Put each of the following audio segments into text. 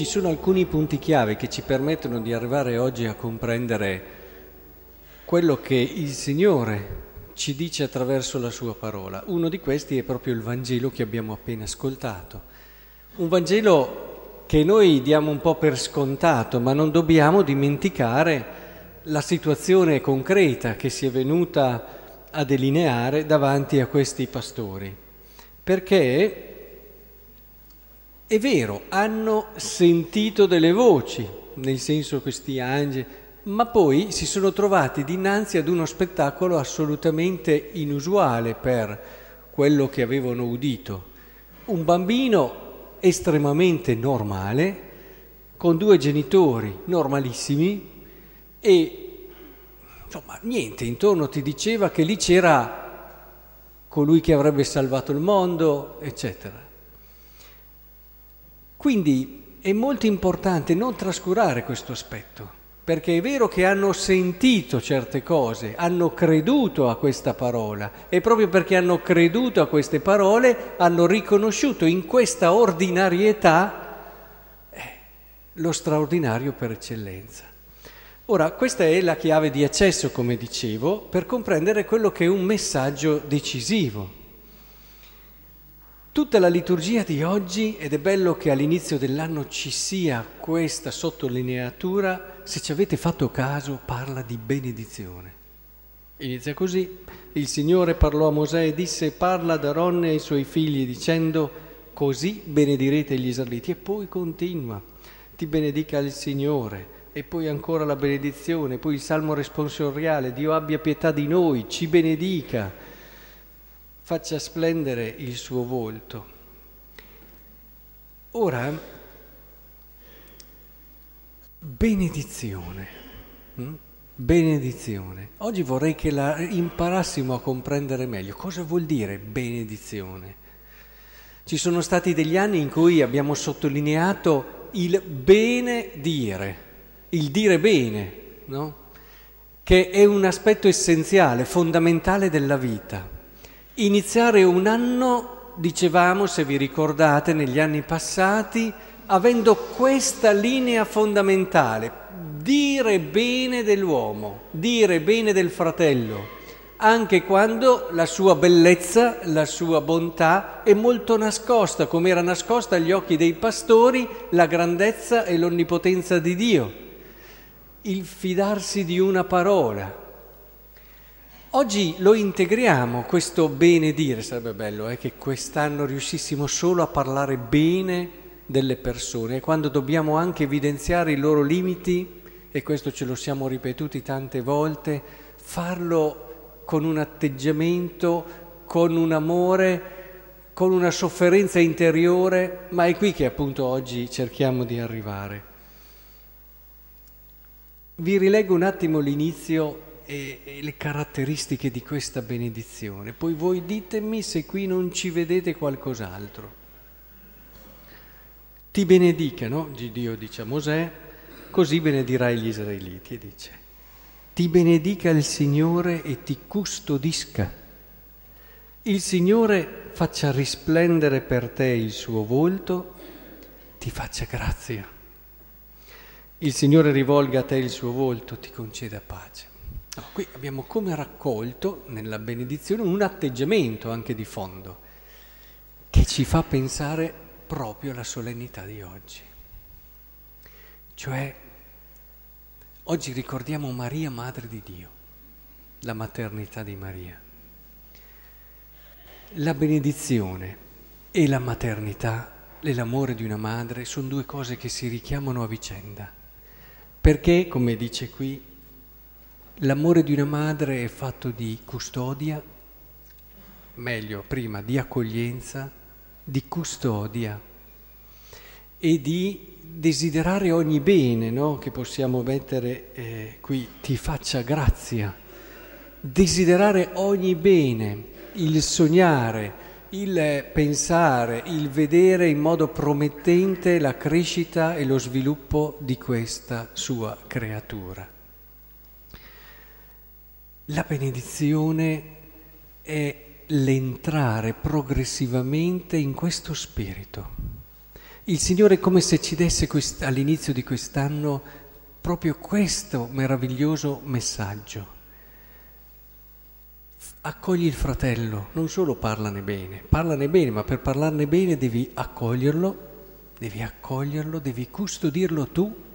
ci sono alcuni punti chiave che ci permettono di arrivare oggi a comprendere quello che il Signore ci dice attraverso la sua parola. Uno di questi è proprio il Vangelo che abbiamo appena ascoltato. Un Vangelo che noi diamo un po' per scontato, ma non dobbiamo dimenticare la situazione concreta che si è venuta a delineare davanti a questi pastori. Perché è vero, hanno sentito delle voci, nel senso questi angeli, ma poi si sono trovati dinanzi ad uno spettacolo assolutamente inusuale per quello che avevano udito. Un bambino estremamente normale, con due genitori normalissimi e insomma niente, intorno ti diceva che lì c'era colui che avrebbe salvato il mondo, eccetera. Quindi è molto importante non trascurare questo aspetto, perché è vero che hanno sentito certe cose, hanno creduto a questa parola e proprio perché hanno creduto a queste parole hanno riconosciuto in questa ordinarietà eh, lo straordinario per eccellenza. Ora, questa è la chiave di accesso, come dicevo, per comprendere quello che è un messaggio decisivo. Tutta la liturgia di oggi, ed è bello che all'inizio dell'anno ci sia questa sottolineatura, se ci avete fatto caso, parla di benedizione. Inizia così, il Signore parlò a Mosè e disse parla ad Aronne e ai suoi figli dicendo così benedirete gli israeliti e poi continua, ti benedica il Signore e poi ancora la benedizione, poi il salmo responsoriale, Dio abbia pietà di noi, ci benedica faccia splendere il suo volto. Ora, benedizione, hm? benedizione. Oggi vorrei che la imparassimo a comprendere meglio cosa vuol dire benedizione. Ci sono stati degli anni in cui abbiamo sottolineato il bene dire, il dire bene, no? che è un aspetto essenziale, fondamentale della vita iniziare un anno, dicevamo, se vi ricordate, negli anni passati, avendo questa linea fondamentale, dire bene dell'uomo, dire bene del fratello, anche quando la sua bellezza, la sua bontà è molto nascosta, come era nascosta agli occhi dei pastori la grandezza e l'onnipotenza di Dio, il fidarsi di una parola, Oggi lo integriamo, questo benedire, sarebbe bello eh, che quest'anno riuscissimo solo a parlare bene delle persone quando dobbiamo anche evidenziare i loro limiti, e questo ce lo siamo ripetuti tante volte, farlo con un atteggiamento, con un amore, con una sofferenza interiore, ma è qui che appunto oggi cerchiamo di arrivare. Vi rileggo un attimo l'inizio e, e le caratteristiche di questa benedizione. Poi voi ditemi se qui non ci vedete qualcos'altro. Ti benedicano, Dio dice a Mosè, così benedirai gli israeliti dice, ti benedica il Signore e ti custodisca. Il Signore faccia risplendere per te il suo volto, ti faccia grazia. Il Signore rivolga a te il suo volto, ti conceda pace. No, qui abbiamo come raccolto nella benedizione un atteggiamento anche di fondo che ci fa pensare proprio alla solennità di oggi. Cioè, oggi ricordiamo Maria, Madre di Dio, la maternità di Maria. La benedizione e la maternità e l'amore di una madre sono due cose che si richiamano a vicenda, perché, come dice qui, L'amore di una madre è fatto di custodia, meglio, prima di accoglienza, di custodia e di desiderare ogni bene no? che possiamo mettere eh, qui, ti faccia grazia, desiderare ogni bene, il sognare, il pensare, il vedere in modo promettente la crescita e lo sviluppo di questa sua creatura. La benedizione è l'entrare progressivamente in questo spirito. Il Signore è come se ci desse quest- all'inizio di quest'anno proprio questo meraviglioso messaggio. Accogli il fratello, non solo parlane bene, parlane bene, ma per parlarne bene devi accoglierlo, devi accoglierlo, devi custodirlo tu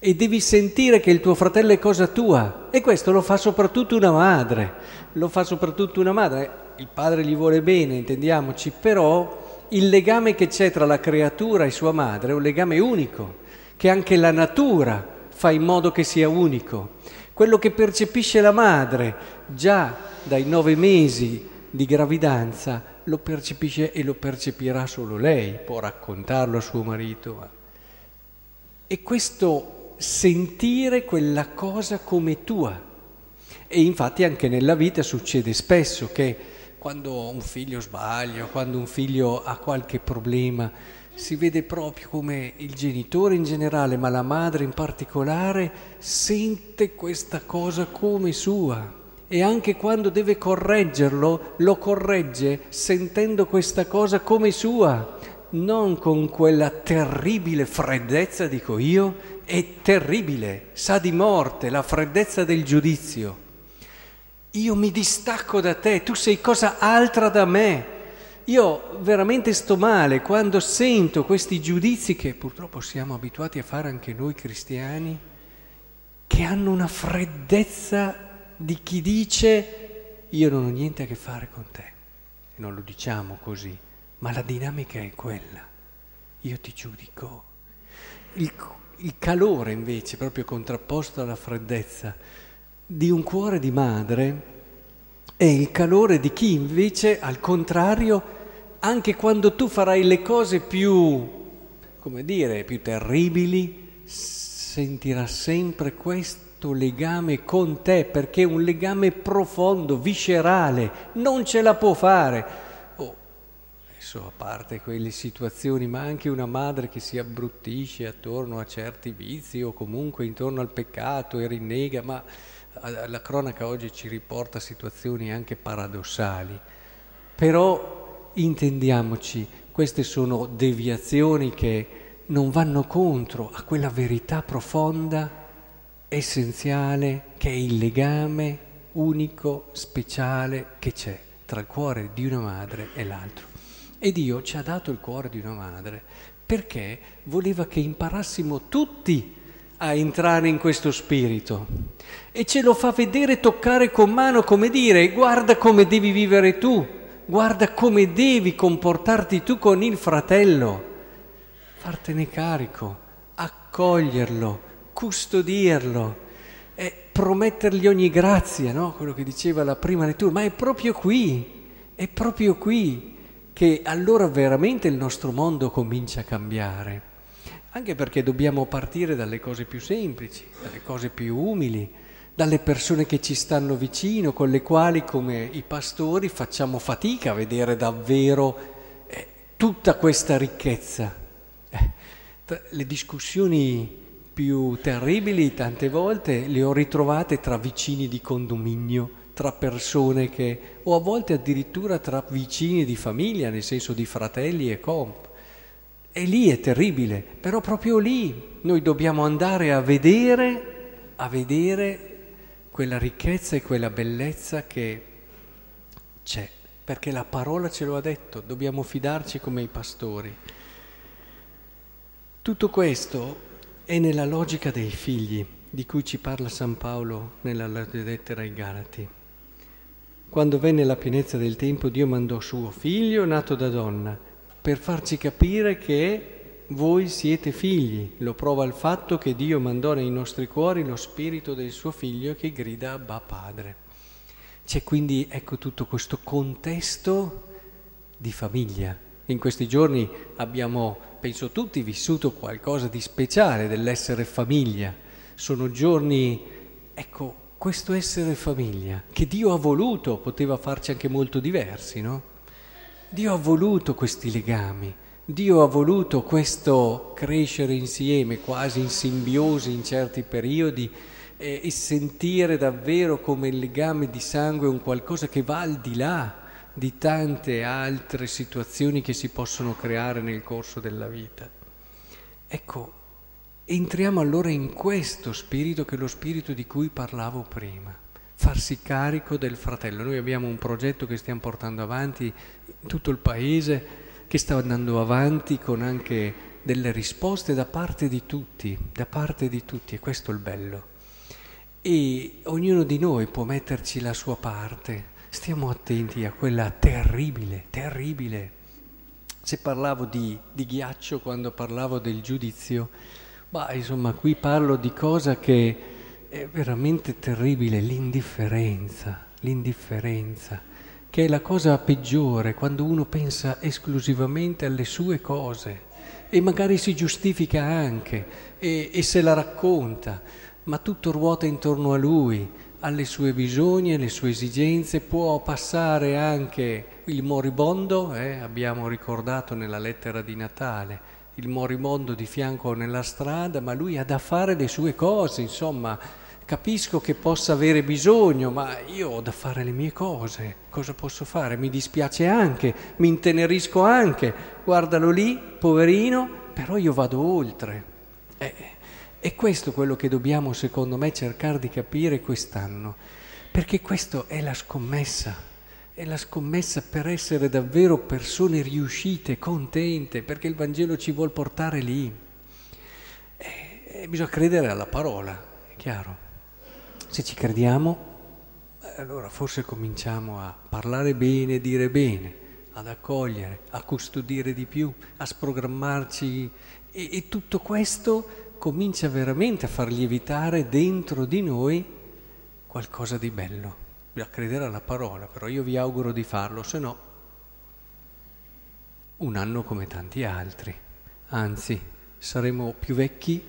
e devi sentire che il tuo fratello è cosa tua. E questo lo fa soprattutto una madre, lo fa soprattutto una madre. Il padre gli vuole bene, intendiamoci, però il legame che c'è tra la creatura e sua madre è un legame unico, che anche la natura fa in modo che sia unico. Quello che percepisce la madre già dai nove mesi di gravidanza lo percepisce e lo percepirà solo lei, può raccontarlo a suo marito. E questo sentire quella cosa come tua. E infatti anche nella vita succede spesso che quando un figlio sbaglia, quando un figlio ha qualche problema, si vede proprio come il genitore in generale, ma la madre in particolare, sente questa cosa come sua. E anche quando deve correggerlo, lo corregge sentendo questa cosa come sua, non con quella terribile freddezza, dico io, è terribile, sa di morte, la freddezza del giudizio. Io mi distacco da te, tu sei cosa altra da me. Io veramente sto male quando sento questi giudizi che purtroppo siamo abituati a fare anche noi cristiani, che hanno una freddezza di chi dice io non ho niente a che fare con te. E non lo diciamo così, ma la dinamica è quella. Io ti giudico. Il, il calore invece, proprio contrapposto alla freddezza, di un cuore di madre è il calore di chi invece, al contrario, anche quando tu farai le cose più, come dire, più terribili, sentirà sempre questo legame con te, perché è un legame profondo, viscerale, non ce la può fare. Adesso a parte quelle situazioni, ma anche una madre che si abbruttisce attorno a certi vizi o comunque intorno al peccato e rinnega, ma la cronaca oggi ci riporta situazioni anche paradossali, però intendiamoci, queste sono deviazioni che non vanno contro a quella verità profonda, essenziale, che è il legame unico, speciale che c'è tra il cuore di una madre e l'altro. E Dio ci ha dato il cuore di una madre perché voleva che imparassimo tutti a entrare in questo spirito. E ce lo fa vedere, toccare con mano, come dire, guarda come devi vivere tu, guarda come devi comportarti tu con il fratello, fartene carico, accoglierlo, custodirlo, promettergli ogni grazia, no? quello che diceva la prima lettura, ma è proprio qui, è proprio qui che allora veramente il nostro mondo comincia a cambiare anche perché dobbiamo partire dalle cose più semplici, dalle cose più umili, dalle persone che ci stanno vicino, con le quali come i pastori facciamo fatica a vedere davvero eh, tutta questa ricchezza. Eh, le discussioni più terribili tante volte le ho ritrovate tra vicini di condominio, tra persone che, o a volte addirittura tra vicini di famiglia, nel senso di fratelli e comp. E lì è terribile, però proprio lì noi dobbiamo andare a vedere, a vedere quella ricchezza e quella bellezza che c'è, perché la parola ce lo ha detto, dobbiamo fidarci come i pastori. Tutto questo è nella logica dei figli di cui ci parla San Paolo nella lettera ai Galati. Quando venne la pienezza del tempo, Dio mandò suo figlio nato da donna per farci capire che voi siete figli. Lo prova il fatto che Dio mandò nei nostri cuori lo spirito del suo figlio che grida Abba Padre. C'è quindi, ecco, tutto questo contesto di famiglia. In questi giorni abbiamo, penso tutti, vissuto qualcosa di speciale dell'essere famiglia. Sono giorni, ecco, questo essere famiglia, che Dio ha voluto, poteva farci anche molto diversi, no? Dio ha voluto questi legami, Dio ha voluto questo crescere insieme, quasi in simbiosi in certi periodi e, e sentire davvero come il legame di sangue è un qualcosa che va al di là di tante altre situazioni che si possono creare nel corso della vita. Ecco, entriamo allora in questo spirito che è lo spirito di cui parlavo prima, farsi carico del fratello. Noi abbiamo un progetto che stiamo portando avanti in tutto il paese, che sta andando avanti con anche delle risposte da parte di tutti, da parte di tutti, e questo è il bello. E ognuno di noi può metterci la sua parte. Stiamo attenti a quella terribile, terribile. Se parlavo di, di ghiaccio quando parlavo del giudizio, ma insomma qui parlo di cosa che è veramente terribile, l'indifferenza, l'indifferenza, che è la cosa peggiore quando uno pensa esclusivamente alle sue cose e magari si giustifica anche e, e se la racconta, ma tutto ruota intorno a lui, alle sue bisogni, alle sue esigenze, può passare anche il moribondo, eh, abbiamo ricordato nella lettera di Natale, il moribondo di fianco nella strada, ma lui ha da fare le sue cose, insomma, capisco che possa avere bisogno, ma io ho da fare le mie cose, cosa posso fare? Mi dispiace anche, mi intenerisco anche, guardalo lì, poverino, però io vado oltre. Eh, è questo quello che dobbiamo, secondo me, cercare di capire quest'anno, perché questa è la scommessa è la scommessa per essere davvero persone riuscite, contente, perché il Vangelo ci vuole portare lì. E, e bisogna credere alla parola, è chiaro. Se ci crediamo, allora forse cominciamo a parlare bene, dire bene, ad accogliere, a custodire di più, a sprogrammarci e, e tutto questo comincia veramente a far lievitare dentro di noi qualcosa di bello a credere alla parola, però io vi auguro di farlo, se no un anno come tanti altri, anzi saremo più vecchi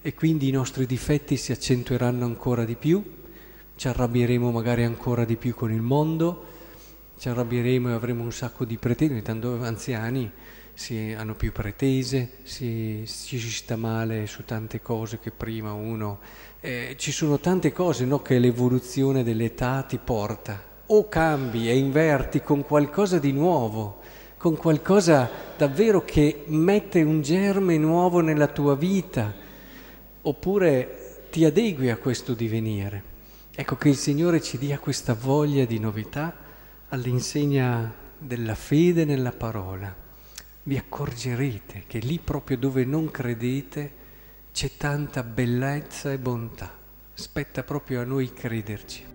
e quindi i nostri difetti si accentueranno ancora di più, ci arrabbieremo magari ancora di più con il mondo, ci arrabbieremo e avremo un sacco di pretese, tanto anziani si hanno più pretese, si, si sta male su tante cose che prima uno... Eh, ci sono tante cose no, che l'evoluzione dell'età ti porta. O cambi e inverti con qualcosa di nuovo, con qualcosa davvero che mette un germe nuovo nella tua vita, oppure ti adegui a questo divenire. Ecco che il Signore ci dia questa voglia di novità all'insegna della fede nella parola vi accorgerete che lì proprio dove non credete c'è tanta bellezza e bontà. Spetta proprio a noi crederci.